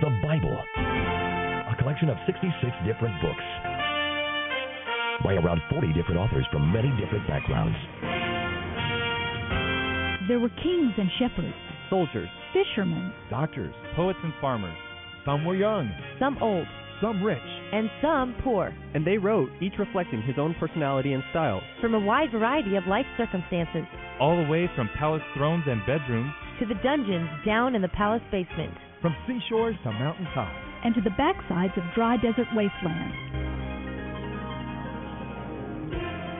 The Bible, a collection of 66 different books by around 40 different authors from many different backgrounds. There were kings and shepherds, soldiers, fishermen, doctors, poets, and farmers. Some were young, some old, some rich, and some poor. And they wrote, each reflecting his own personality and style. From a wide variety of life circumstances. All the way from palace thrones and bedrooms to the dungeons down in the palace basement. From seashores to mountain tops. And to the backsides of dry desert wastelands.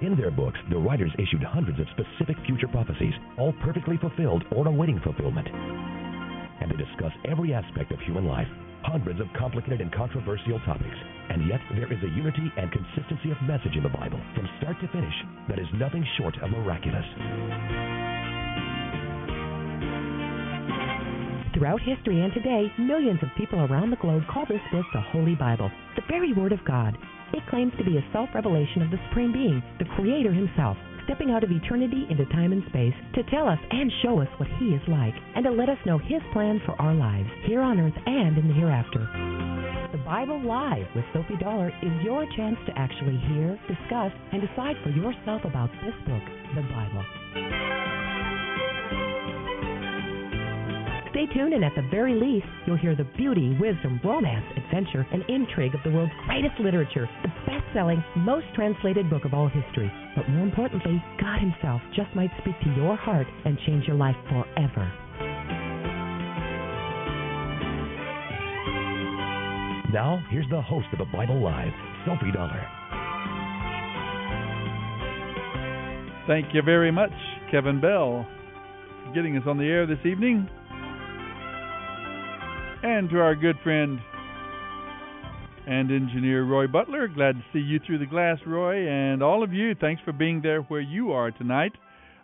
In their books, the writers issued hundreds of specific future prophecies, all perfectly fulfilled or awaiting fulfillment. And they discuss every aspect of human life, hundreds of complicated and controversial topics. And yet, there is a unity and consistency of message in the Bible, from start to finish, that is nothing short of miraculous. Throughout history and today, millions of people around the globe call this book the Holy Bible, the very Word of God. It claims to be a self revelation of the Supreme Being, the Creator Himself, stepping out of eternity into time and space to tell us and show us what He is like, and to let us know His plan for our lives, here on earth and in the hereafter. The Bible Live with Soapy Dollar is your chance to actually hear, discuss, and decide for yourself about this book, the Bible. Stay tuned, and at the very least, you'll hear the beauty, wisdom, romance, adventure, and intrigue of the world's greatest literature, the best selling, most translated book of all history. But more importantly, God Himself just might speak to your heart and change your life forever. Now, here's the host of the Bible Live, Soapy Dollar. Thank you very much, Kevin Bell, for getting us on the air this evening and to our good friend and engineer Roy Butler. Glad to see you through the glass, Roy, and all of you. Thanks for being there where you are tonight,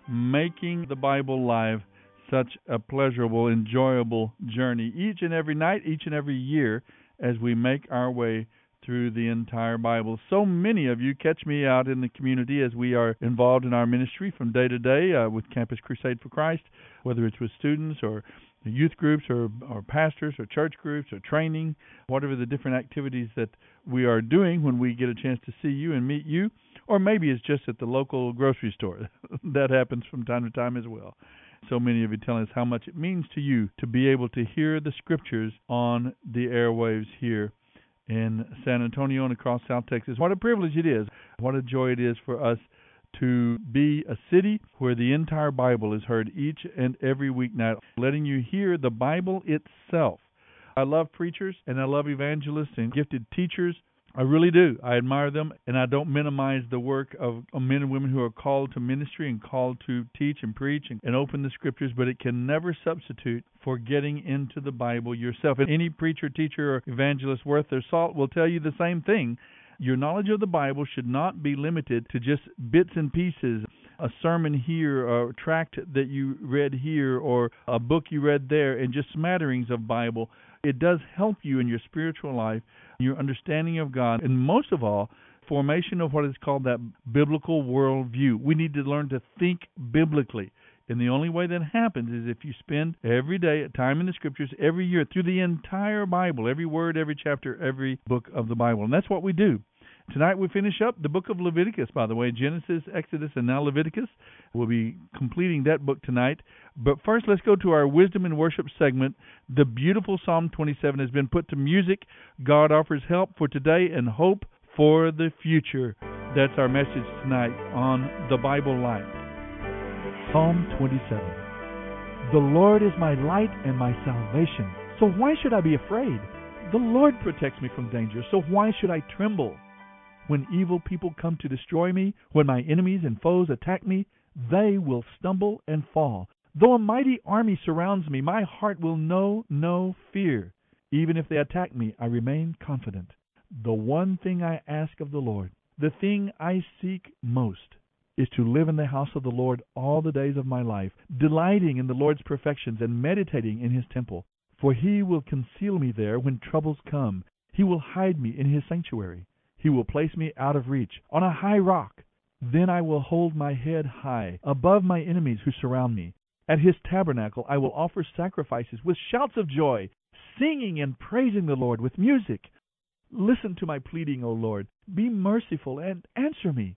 making the Bible live such a pleasurable, enjoyable journey each and every night, each and every year, as we make our way through the entire Bible. So many of you catch me out in the community as we are involved in our ministry from day to day uh, with Campus Crusade for Christ, whether it's with students or youth groups or, or pastors or church groups or training, whatever the different activities that we are doing when we get a chance to see you and meet you, or maybe it's just at the local grocery store. that happens from time to time as well. So many of you telling us how much it means to you to be able to hear the scriptures on the airwaves here in San Antonio and across South Texas. What a privilege it is. What a joy it is for us to be a city where the entire Bible is heard each and every weeknight, letting you hear the Bible itself. I love preachers and I love evangelists and gifted teachers. I really do. I admire them, and I don't minimize the work of men and women who are called to ministry and called to teach and preach and, and open the scriptures, but it can never substitute for getting into the Bible yourself. And any preacher, teacher, or evangelist worth their salt will tell you the same thing your knowledge of the Bible should not be limited to just bits and pieces, a sermon here, a tract that you read here, or a book you read there, and just smatterings of Bible. It does help you in your spiritual life, your understanding of God, and most of all, formation of what is called that biblical worldview. We need to learn to think biblically. And the only way that happens is if you spend every day time in the scriptures every year through the entire Bible, every word, every chapter, every book of the Bible. And that's what we do. Tonight we finish up the book of Leviticus, by the way Genesis, Exodus, and now Leviticus. We'll be completing that book tonight. But first, let's go to our wisdom and worship segment. The beautiful Psalm 27 has been put to music. God offers help for today and hope for the future. That's our message tonight on the Bible Live. Psalm 27 The Lord is my light and my salvation, so why should I be afraid? The Lord protects me from danger, so why should I tremble? When evil people come to destroy me, when my enemies and foes attack me, they will stumble and fall. Though a mighty army surrounds me, my heart will know no fear. Even if they attack me, I remain confident. The one thing I ask of the Lord, the thing I seek most, is to live in the house of the Lord all the days of my life, delighting in the Lord's perfections and meditating in his temple. For he will conceal me there when troubles come. He will hide me in his sanctuary. He will place me out of reach, on a high rock. Then I will hold my head high, above my enemies who surround me. At his tabernacle I will offer sacrifices with shouts of joy, singing and praising the Lord with music. Listen to my pleading, O Lord. Be merciful and answer me.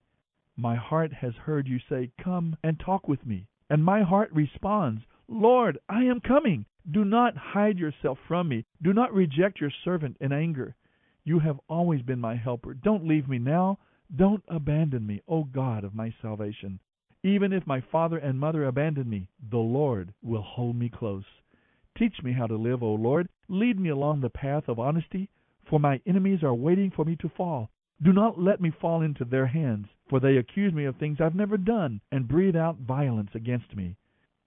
My heart has heard you say, Come and talk with me. And my heart responds, Lord, I am coming. Do not hide yourself from me. Do not reject your servant in anger. You have always been my helper. Don't leave me now. Don't abandon me, O God of my salvation. Even if my father and mother abandon me, the Lord will hold me close. Teach me how to live, O Lord. Lead me along the path of honesty, for my enemies are waiting for me to fall. Do not let me fall into their hands, for they accuse me of things I've never done and breathe out violence against me.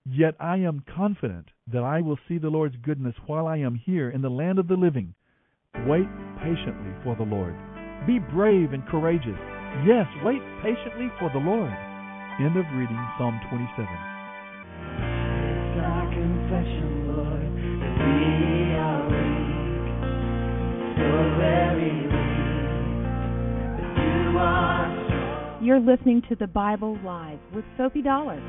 Yet I am confident that I will see the Lord's goodness while I am here in the land of the living. Wait patiently for the Lord. Be brave and courageous. Yes, wait patiently for the Lord. End of reading Psalm 27. It's our confession, Lord, that we are weak, so very weak, You're listening to the Bible Live with Soapy Dollar. And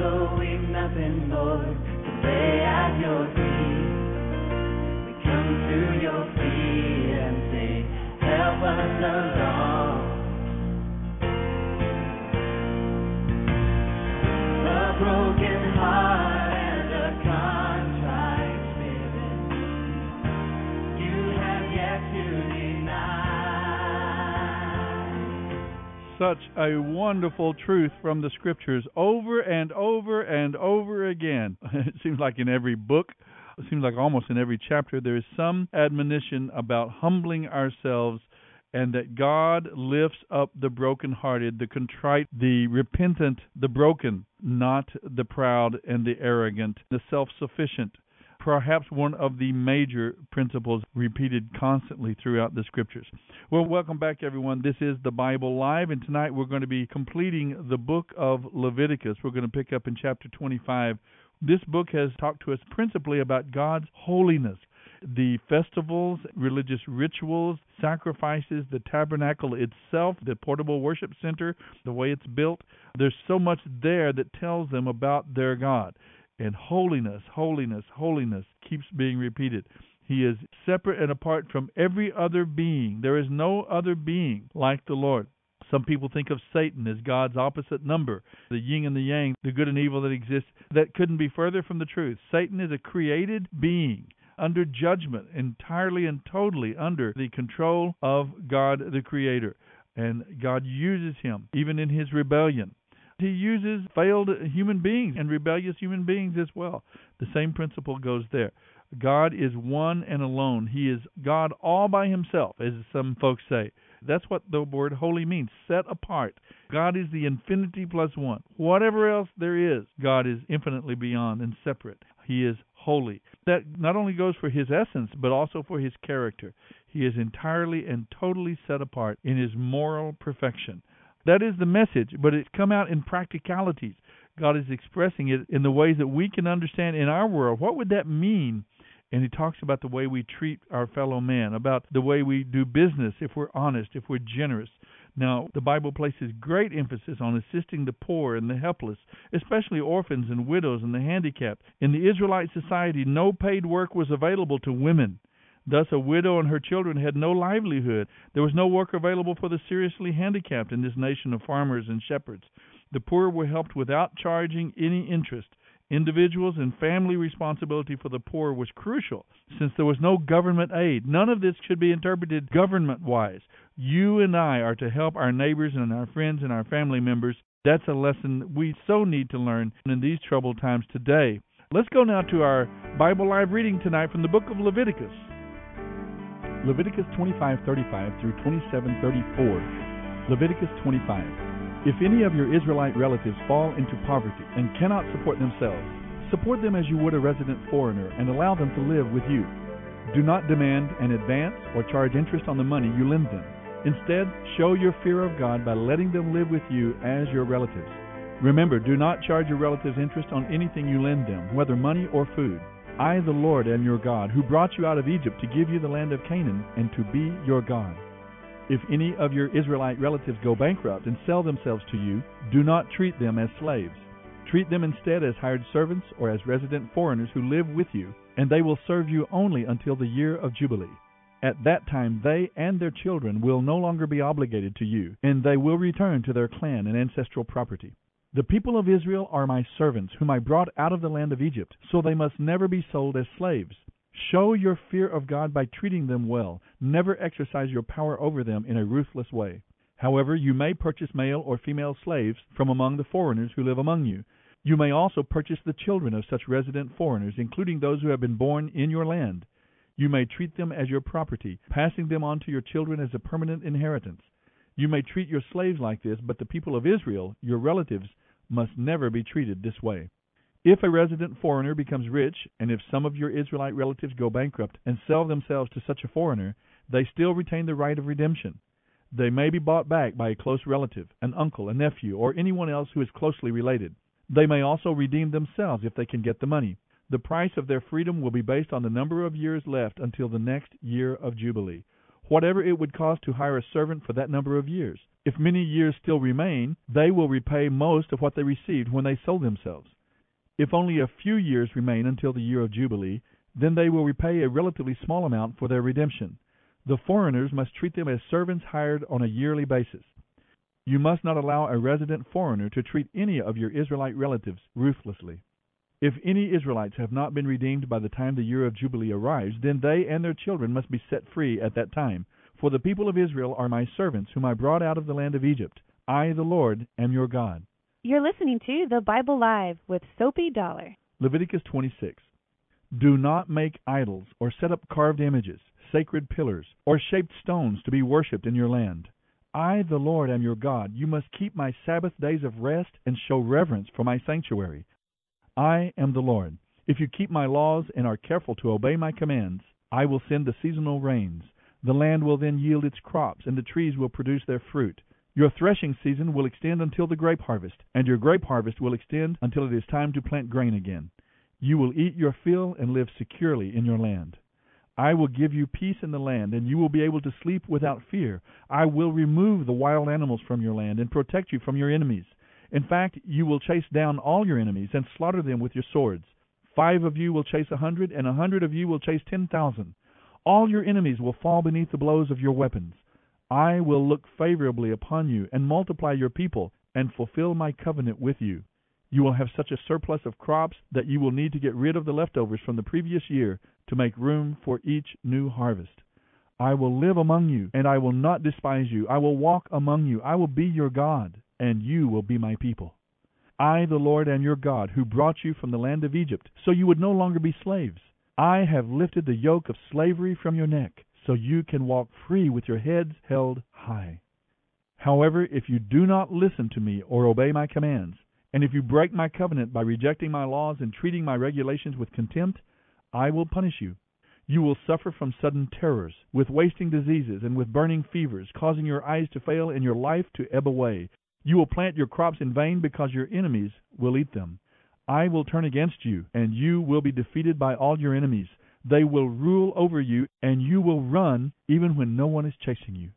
though we've nothing, Lord, to at your feet, we come to your feet and say, help us along. Such a wonderful truth from the scriptures over and over and over again. It seems like in every book, it seems like almost in every chapter, there is some admonition about humbling ourselves and that God lifts up the brokenhearted, the contrite, the repentant, the broken, not the proud and the arrogant, the self sufficient. Perhaps one of the major principles repeated constantly throughout the scriptures. Well, welcome back, everyone. This is the Bible Live, and tonight we're going to be completing the book of Leviticus. We're going to pick up in chapter 25. This book has talked to us principally about God's holiness the festivals, religious rituals, sacrifices, the tabernacle itself, the portable worship center, the way it's built. There's so much there that tells them about their God. And holiness, holiness, holiness keeps being repeated. He is separate and apart from every other being. There is no other being like the Lord. Some people think of Satan as God's opposite number, the yin and the yang, the good and evil that exists. That couldn't be further from the truth. Satan is a created being under judgment, entirely and totally under the control of God the Creator. And God uses him, even in his rebellion. He uses failed human beings and rebellious human beings as well. The same principle goes there. God is one and alone. He is God all by himself, as some folks say. That's what the word holy means set apart. God is the infinity plus one. Whatever else there is, God is infinitely beyond and separate. He is holy. That not only goes for his essence, but also for his character. He is entirely and totally set apart in his moral perfection. That is the message, but it's come out in practicalities. God is expressing it in the ways that we can understand in our world. What would that mean? And he talks about the way we treat our fellow man, about the way we do business if we're honest, if we're generous. Now, the Bible places great emphasis on assisting the poor and the helpless, especially orphans and widows and the handicapped. In the Israelite society, no paid work was available to women. Thus, a widow and her children had no livelihood. There was no work available for the seriously handicapped in this nation of farmers and shepherds. The poor were helped without charging any interest. Individuals and family responsibility for the poor was crucial since there was no government aid. None of this should be interpreted government wise. You and I are to help our neighbors and our friends and our family members. That's a lesson we so need to learn in these troubled times today. Let's go now to our Bible Live reading tonight from the book of Leviticus. Leviticus 25:35 through 27:34. Leviticus 25. If any of your Israelite relatives fall into poverty and cannot support themselves, support them as you would a resident foreigner and allow them to live with you. Do not demand an advance or charge interest on the money you lend them. Instead, show your fear of God by letting them live with you as your relatives. Remember, do not charge your relatives interest on anything you lend them, whether money or food. I, the Lord, am your God, who brought you out of Egypt to give you the land of Canaan and to be your God. If any of your Israelite relatives go bankrupt and sell themselves to you, do not treat them as slaves. Treat them instead as hired servants or as resident foreigners who live with you, and they will serve you only until the year of Jubilee. At that time, they and their children will no longer be obligated to you, and they will return to their clan and ancestral property. The people of Israel are my servants, whom I brought out of the land of Egypt, so they must never be sold as slaves. Show your fear of God by treating them well. Never exercise your power over them in a ruthless way. However, you may purchase male or female slaves from among the foreigners who live among you you may also purchase the children of such resident foreigners, including those who have been born in your land. You may treat them as your property, passing them on to your children as a permanent inheritance. You may treat your slaves like this, but the people of Israel, your relatives, must never be treated this way. If a resident foreigner becomes rich, and if some of your Israelite relatives go bankrupt and sell themselves to such a foreigner, they still retain the right of redemption. They may be bought back by a close relative, an uncle, a nephew, or anyone else who is closely related. They may also redeem themselves if they can get the money. The price of their freedom will be based on the number of years left until the next year of Jubilee, whatever it would cost to hire a servant for that number of years. If many years still remain, they will repay most of what they received when they sold themselves. If only a few years remain until the year of Jubilee, then they will repay a relatively small amount for their redemption. The foreigners must treat them as servants hired on a yearly basis. You must not allow a resident foreigner to treat any of your Israelite relatives ruthlessly. If any Israelites have not been redeemed by the time the year of Jubilee arrives, then they and their children must be set free at that time. For the people of Israel are my servants, whom I brought out of the land of Egypt. I, the Lord, am your God. You're listening to The Bible Live with Soapy Dollar. Leviticus 26. Do not make idols or set up carved images, sacred pillars, or shaped stones to be worshipped in your land. I, the Lord, am your God. You must keep my Sabbath days of rest and show reverence for my sanctuary. I am the Lord. If you keep my laws and are careful to obey my commands, I will send the seasonal rains. The land will then yield its crops, and the trees will produce their fruit. Your threshing season will extend until the grape harvest, and your grape harvest will extend until it is time to plant grain again. You will eat your fill and live securely in your land. I will give you peace in the land, and you will be able to sleep without fear. I will remove the wild animals from your land and protect you from your enemies. In fact, you will chase down all your enemies and slaughter them with your swords. Five of you will chase a hundred, and a hundred of you will chase ten thousand. All your enemies will fall beneath the blows of your weapons. I will look favorably upon you and multiply your people and fulfill my covenant with you. You will have such a surplus of crops that you will need to get rid of the leftovers from the previous year to make room for each new harvest. I will live among you, and I will not despise you. I will walk among you. I will be your God, and you will be my people. I, the Lord, am your God, who brought you from the land of Egypt, so you would no longer be slaves. I have lifted the yoke of slavery from your neck, so you can walk free with your heads held high. However, if you do not listen to me or obey my commands, and if you break my covenant by rejecting my laws and treating my regulations with contempt, I will punish you. You will suffer from sudden terrors, with wasting diseases, and with burning fevers, causing your eyes to fail and your life to ebb away. You will plant your crops in vain because your enemies will eat them. I will turn against you, and you will be defeated by all your enemies. They will rule over you, and you will run even when no one is chasing you.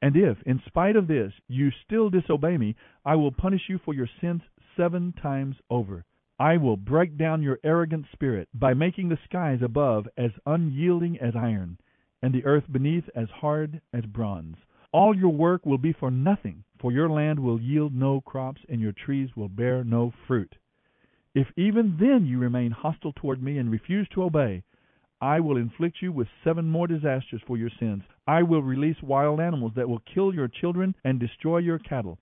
And if, in spite of this, you still disobey me, I will punish you for your sins seven times over. I will break down your arrogant spirit by making the skies above as unyielding as iron, and the earth beneath as hard as bronze. All your work will be for nothing, for your land will yield no crops, and your trees will bear no fruit. If even then you remain hostile toward me and refuse to obey, I will inflict you with seven more disasters for your sins. I will release wild animals that will kill your children and destroy your cattle,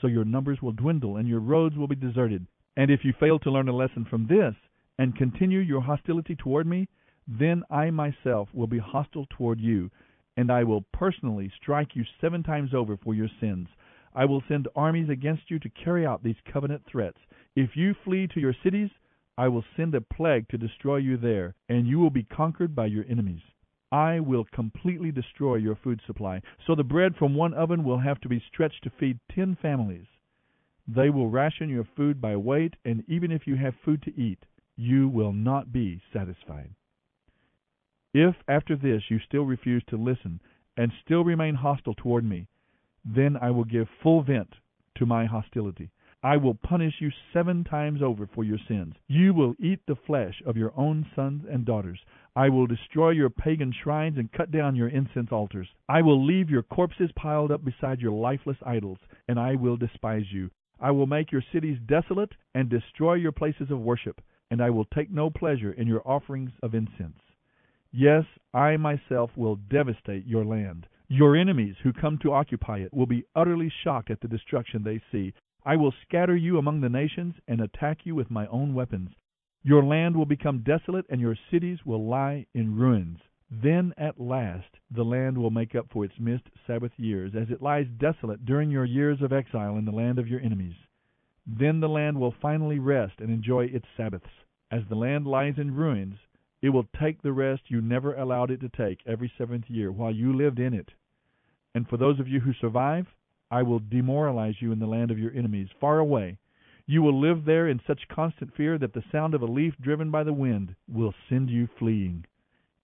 so your numbers will dwindle and your roads will be deserted. And if you fail to learn a lesson from this and continue your hostility toward me, then I myself will be hostile toward you, and I will personally strike you seven times over for your sins. I will send armies against you to carry out these covenant threats. If you flee to your cities, I will send a plague to destroy you there, and you will be conquered by your enemies. I will completely destroy your food supply, so the bread from one oven will have to be stretched to feed ten families. They will ration your food by weight, and even if you have food to eat, you will not be satisfied. If after this you still refuse to listen and still remain hostile toward me, then I will give full vent to my hostility. I will punish you seven times over for your sins. You will eat the flesh of your own sons and daughters. I will destroy your pagan shrines and cut down your incense altars. I will leave your corpses piled up beside your lifeless idols, and I will despise you. I will make your cities desolate and destroy your places of worship, and I will take no pleasure in your offerings of incense. Yes, I myself will devastate your land. Your enemies who come to occupy it will be utterly shocked at the destruction they see. I will scatter you among the nations and attack you with my own weapons. Your land will become desolate and your cities will lie in ruins. Then at last the land will make up for its missed Sabbath years, as it lies desolate during your years of exile in the land of your enemies. Then the land will finally rest and enjoy its Sabbaths. As the land lies in ruins, it will take the rest you never allowed it to take every seventh year while you lived in it. And for those of you who survive, I will demoralize you in the land of your enemies, far away. You will live there in such constant fear that the sound of a leaf driven by the wind will send you fleeing.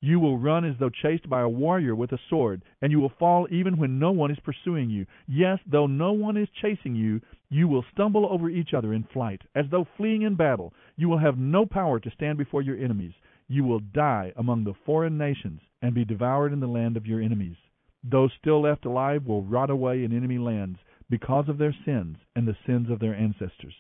You will run as though chased by a warrior with a sword, and you will fall even when no one is pursuing you. Yes, though no one is chasing you, you will stumble over each other in flight, as though fleeing in battle. You will have no power to stand before your enemies. You will die among the foreign nations and be devoured in the land of your enemies. Those still left alive will rot away in enemy lands because of their sins and the sins of their ancestors.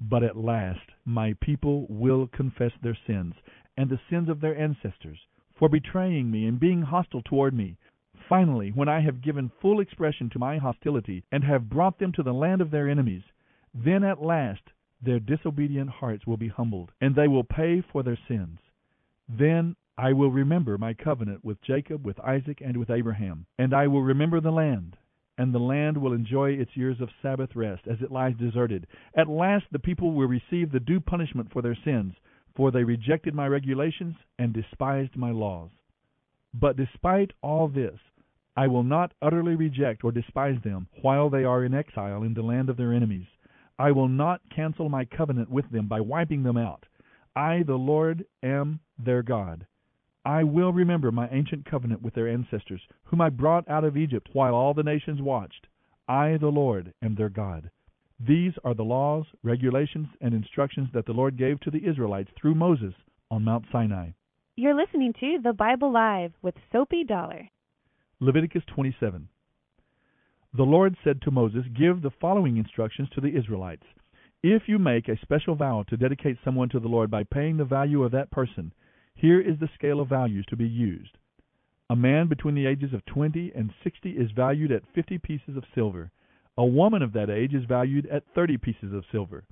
But at last my people will confess their sins and the sins of their ancestors for betraying me and being hostile toward me. Finally, when I have given full expression to my hostility and have brought them to the land of their enemies, then at last their disobedient hearts will be humbled, and they will pay for their sins. Then I will remember my covenant with Jacob, with Isaac, and with Abraham, and I will remember the land, and the land will enjoy its years of Sabbath rest as it lies deserted. At last the people will receive the due punishment for their sins, for they rejected my regulations and despised my laws. But despite all this, I will not utterly reject or despise them while they are in exile in the land of their enemies. I will not cancel my covenant with them by wiping them out. I, the Lord, am their God. I will remember my ancient covenant with their ancestors, whom I brought out of Egypt while all the nations watched. I, the Lord, am their God. These are the laws, regulations, and instructions that the Lord gave to the Israelites through Moses on Mount Sinai. You're listening to The Bible Live with Soapy Dollar. Leviticus 27. The Lord said to Moses, Give the following instructions to the Israelites. If you make a special vow to dedicate someone to the Lord by paying the value of that person, here is the scale of values to be used. A man between the ages of 20 and 60 is valued at 50 pieces of silver. A woman of that age is valued at 30 pieces of silver.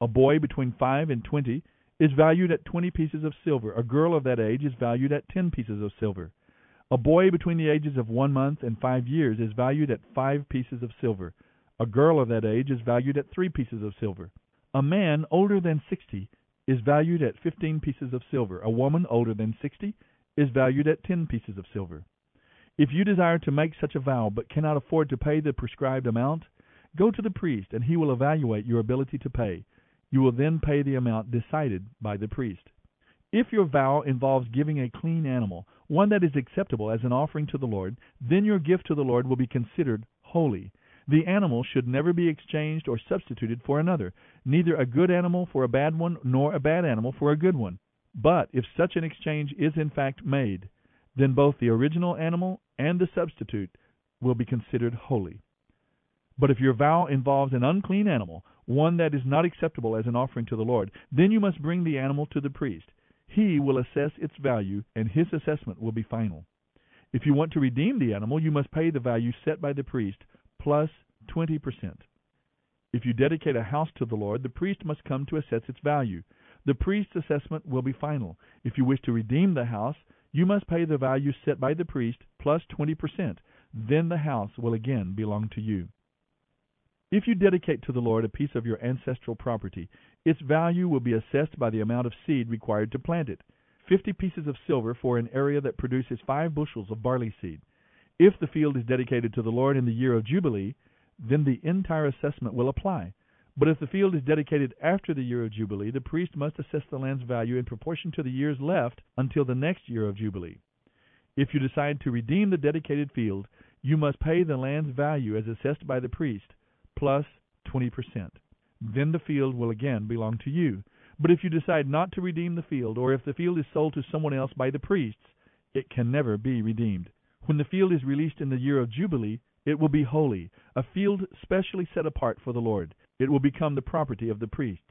A boy between 5 and 20 is valued at 20 pieces of silver. A girl of that age is valued at 10 pieces of silver. A boy between the ages of 1 month and 5 years is valued at 5 pieces of silver. A girl of that age is valued at 3 pieces of silver. A man older than 60 is valued at 15 pieces of silver. A woman older than 60 is valued at 10 pieces of silver. If you desire to make such a vow but cannot afford to pay the prescribed amount, go to the priest and he will evaluate your ability to pay. You will then pay the amount decided by the priest. If your vow involves giving a clean animal, one that is acceptable as an offering to the Lord, then your gift to the Lord will be considered holy. The animal should never be exchanged or substituted for another, neither a good animal for a bad one, nor a bad animal for a good one. But if such an exchange is in fact made, then both the original animal and the substitute will be considered holy. But if your vow involves an unclean animal, one that is not acceptable as an offering to the Lord, then you must bring the animal to the priest. He will assess its value, and his assessment will be final. If you want to redeem the animal, you must pay the value set by the priest plus 20%. If you dedicate a house to the Lord, the priest must come to assess its value. The priest's assessment will be final. If you wish to redeem the house, you must pay the value set by the priest plus 20%. Then the house will again belong to you. If you dedicate to the Lord a piece of your ancestral property, its value will be assessed by the amount of seed required to plant it. Fifty pieces of silver for an area that produces five bushels of barley seed. If the field is dedicated to the Lord in the year of Jubilee, then the entire assessment will apply. But if the field is dedicated after the year of Jubilee, the priest must assess the land's value in proportion to the years left until the next year of Jubilee. If you decide to redeem the dedicated field, you must pay the land's value as assessed by the priest, plus 20%. then the field will again belong to you. But if you decide not to redeem the field, or if the field is sold to someone else by the priests, it can never be redeemed. When the field is released in the year of Jubilee, it will be holy, a field specially set apart for the Lord. It will become the property of the priests.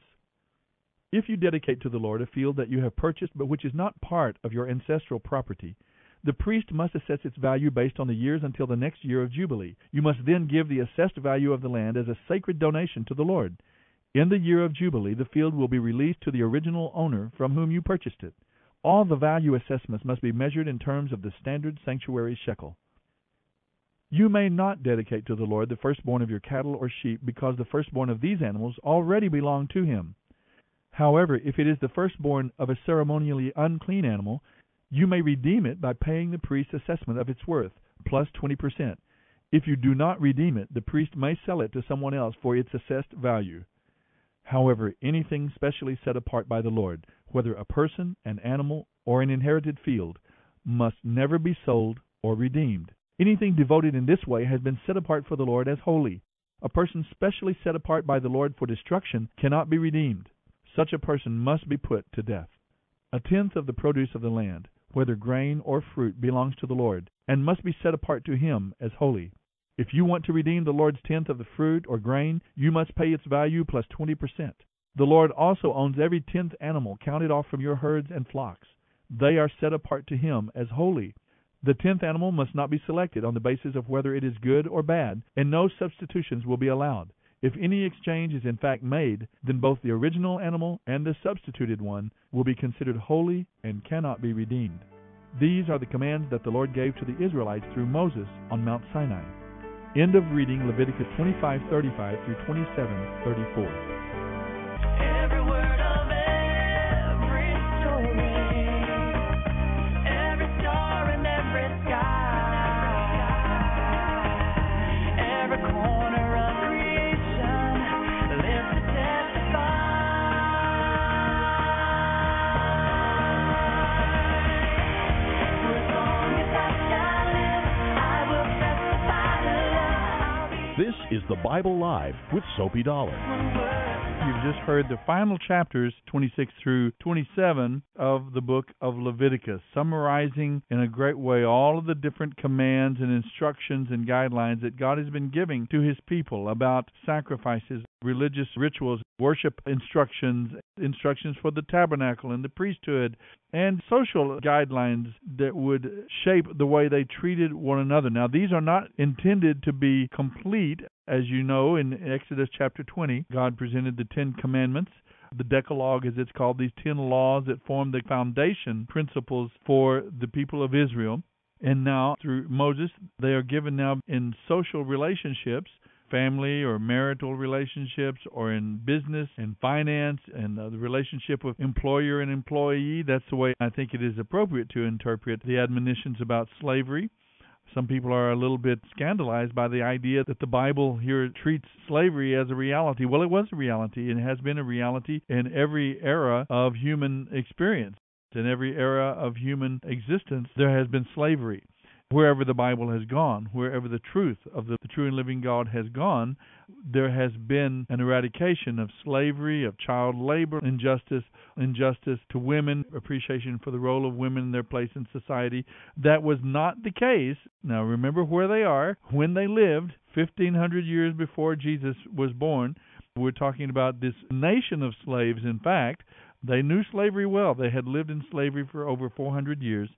If you dedicate to the Lord a field that you have purchased but which is not part of your ancestral property, the priest must assess its value based on the years until the next year of Jubilee. You must then give the assessed value of the land as a sacred donation to the Lord. In the year of Jubilee, the field will be released to the original owner from whom you purchased it. All the value assessments must be measured in terms of the standard sanctuary shekel. You may not dedicate to the Lord the firstborn of your cattle or sheep because the firstborn of these animals already belong to him. However, if it is the firstborn of a ceremonially unclean animal, you may redeem it by paying the priest's assessment of its worth, plus 20%. If you do not redeem it, the priest may sell it to someone else for its assessed value. However, anything specially set apart by the Lord, whether a person, an animal, or an inherited field, must never be sold or redeemed. Anything devoted in this way has been set apart for the Lord as holy. A person specially set apart by the Lord for destruction cannot be redeemed. Such a person must be put to death. A tenth of the produce of the land, whether grain or fruit, belongs to the Lord, and must be set apart to him as holy. If you want to redeem the Lord's tenth of the fruit or grain, you must pay its value plus twenty percent. The Lord also owns every tenth animal counted off from your herds and flocks. They are set apart to him as holy. The tenth animal must not be selected on the basis of whether it is good or bad, and no substitutions will be allowed. If any exchange is in fact made, then both the original animal and the substituted one will be considered holy and cannot be redeemed. These are the commands that the Lord gave to the Israelites through Moses on Mount Sinai. End of reading Leviticus 25:35 through 27:34. The Bible Live with Soapy Dollar. You've just heard the final chapters, 26 through 27, of the book of Leviticus, summarizing in a great way all of the different commands and instructions and guidelines that God has been giving to his people about sacrifices, religious rituals, worship instructions, instructions for the tabernacle and the priesthood, and social guidelines that would shape the way they treated one another. Now, these are not intended to be complete. As you know, in Exodus chapter 20, God presented the Ten Commandments. The Decalogue, as it's called, these ten laws that form the foundation principles for the people of Israel. And now, through Moses, they are given now in social relationships family or marital relationships or in business and finance and uh, the relationship with employer and employee. That's the way I think it is appropriate to interpret the admonitions about slavery. Some people are a little bit scandalized by the idea that the Bible here treats slavery as a reality. Well, it was a reality and has been a reality in every era of human experience. In every era of human existence, there has been slavery wherever the Bible has gone, wherever the truth of the, true and living God has gone, there has been an eradication of slavery, of child labor, injustice, injustice to women, appreciation for the role of women in their place in society. That was not the case. Now remember where they are when they lived 1500 years before Jesus was born. We're talking about this nation of slaves in fact. They knew slavery well. They had lived in slavery for over 400 years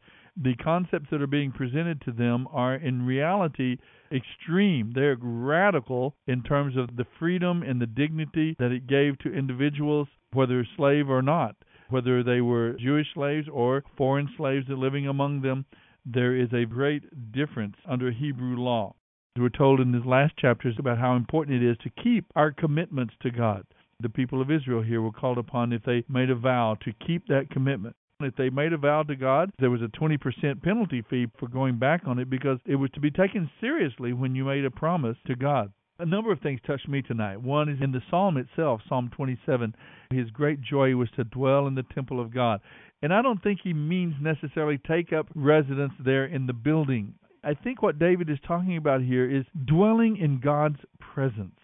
the concepts that are being presented to them are in reality extreme. They're radical in terms of the freedom and the dignity that it gave to individuals, whether slave or not, whether they were Jewish slaves or foreign slaves living among them. There is a great difference under Hebrew law. We're told in these last chapters about how important it is to keep our commitments to God. The people of Israel here were called upon if they made a vow to keep that commitment. If they made a vow to God, there was a 20% penalty fee for going back on it because it was to be taken seriously when you made a promise to God. A number of things touched me tonight. One is in the psalm itself, Psalm 27. His great joy was to dwell in the temple of God. And I don't think he means necessarily take up residence there in the building. I think what David is talking about here is dwelling in God's presence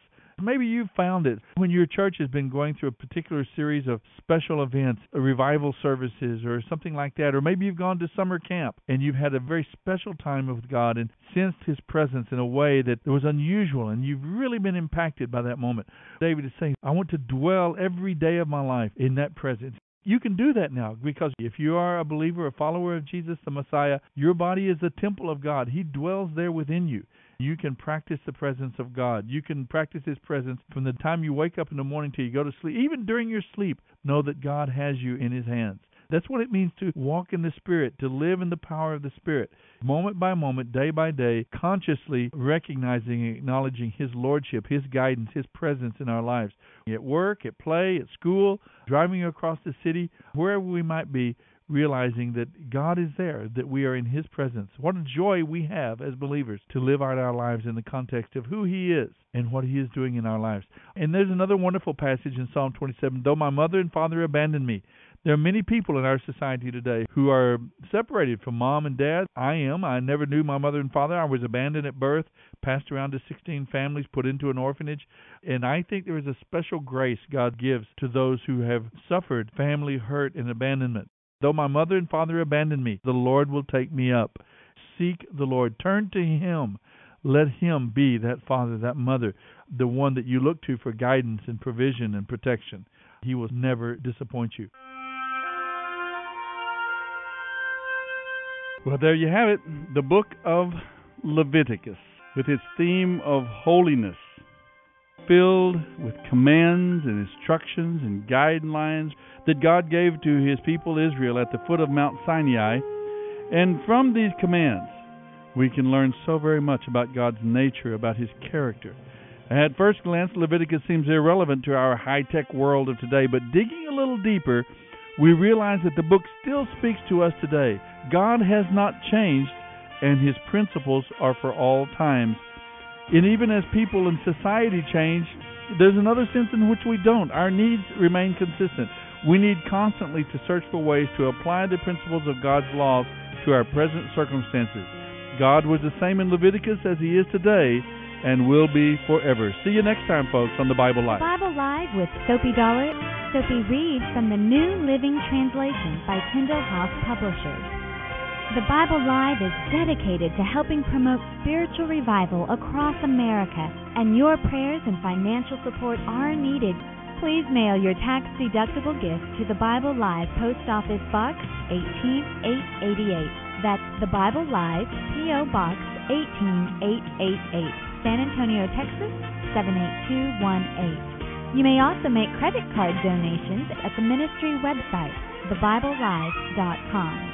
Maybe you've found it when your church has been going through a particular series of special events, revival services, or something like that. Or maybe you've gone to summer camp and you've had a very special time with God and sensed His presence in a way that was unusual, and you've really been impacted by that moment. David is saying, I want to dwell every day of my life in that presence. You can do that now because if you are a believer, a follower of Jesus the Messiah, your body is the temple of God. He dwells there within you. You can practice the presence of God. You can practice His presence from the time you wake up in the morning till you go to sleep. Even during your sleep, know that God has you in His hands. That's what it means to walk in the Spirit, to live in the power of the Spirit. Moment by moment, day by day, consciously recognizing and acknowledging His Lordship, His guidance, His presence in our lives. At work, at play, at school, driving across the city, wherever we might be, realizing that God is there, that we are in His presence. What a joy we have as believers to live out our lives in the context of who He is and what He is doing in our lives. And there's another wonderful passage in Psalm 27 Though my mother and father abandoned me, there are many people in our society today who are separated from mom and dad. I am. I never knew my mother and father. I was abandoned at birth, passed around to 16 families, put into an orphanage. And I think there is a special grace God gives to those who have suffered family hurt and abandonment. Though my mother and father abandon me, the Lord will take me up. Seek the Lord. Turn to Him. Let Him be that father, that mother, the one that you look to for guidance and provision and protection. He will never disappoint you. Well, there you have it. The book of Leviticus, with its theme of holiness, filled with commands and instructions and guidelines that God gave to his people Israel at the foot of Mount Sinai. And from these commands, we can learn so very much about God's nature, about his character. At first glance, Leviticus seems irrelevant to our high tech world of today, but digging a little deeper, we realize that the book still speaks to us today. God has not changed, and his principles are for all times. And even as people and society change, there's another sense in which we don't. Our needs remain consistent. We need constantly to search for ways to apply the principles of God's laws to our present circumstances. God was the same in Leviticus as he is today and will be forever. See you next time, folks, on the Bible Live. Bible Live with Soapy Dollar. Soapy reads from the New Living Translation by Tyndale House Publishers. The Bible Live is dedicated to helping promote spiritual revival across America, and your prayers and financial support are needed. Please mail your tax deductible gift to the Bible Live Post Office Box 18888. That's the Bible Live P.O. Box 18888. San Antonio, Texas 78218. You may also make credit card donations at the ministry website, thebiblelive.com.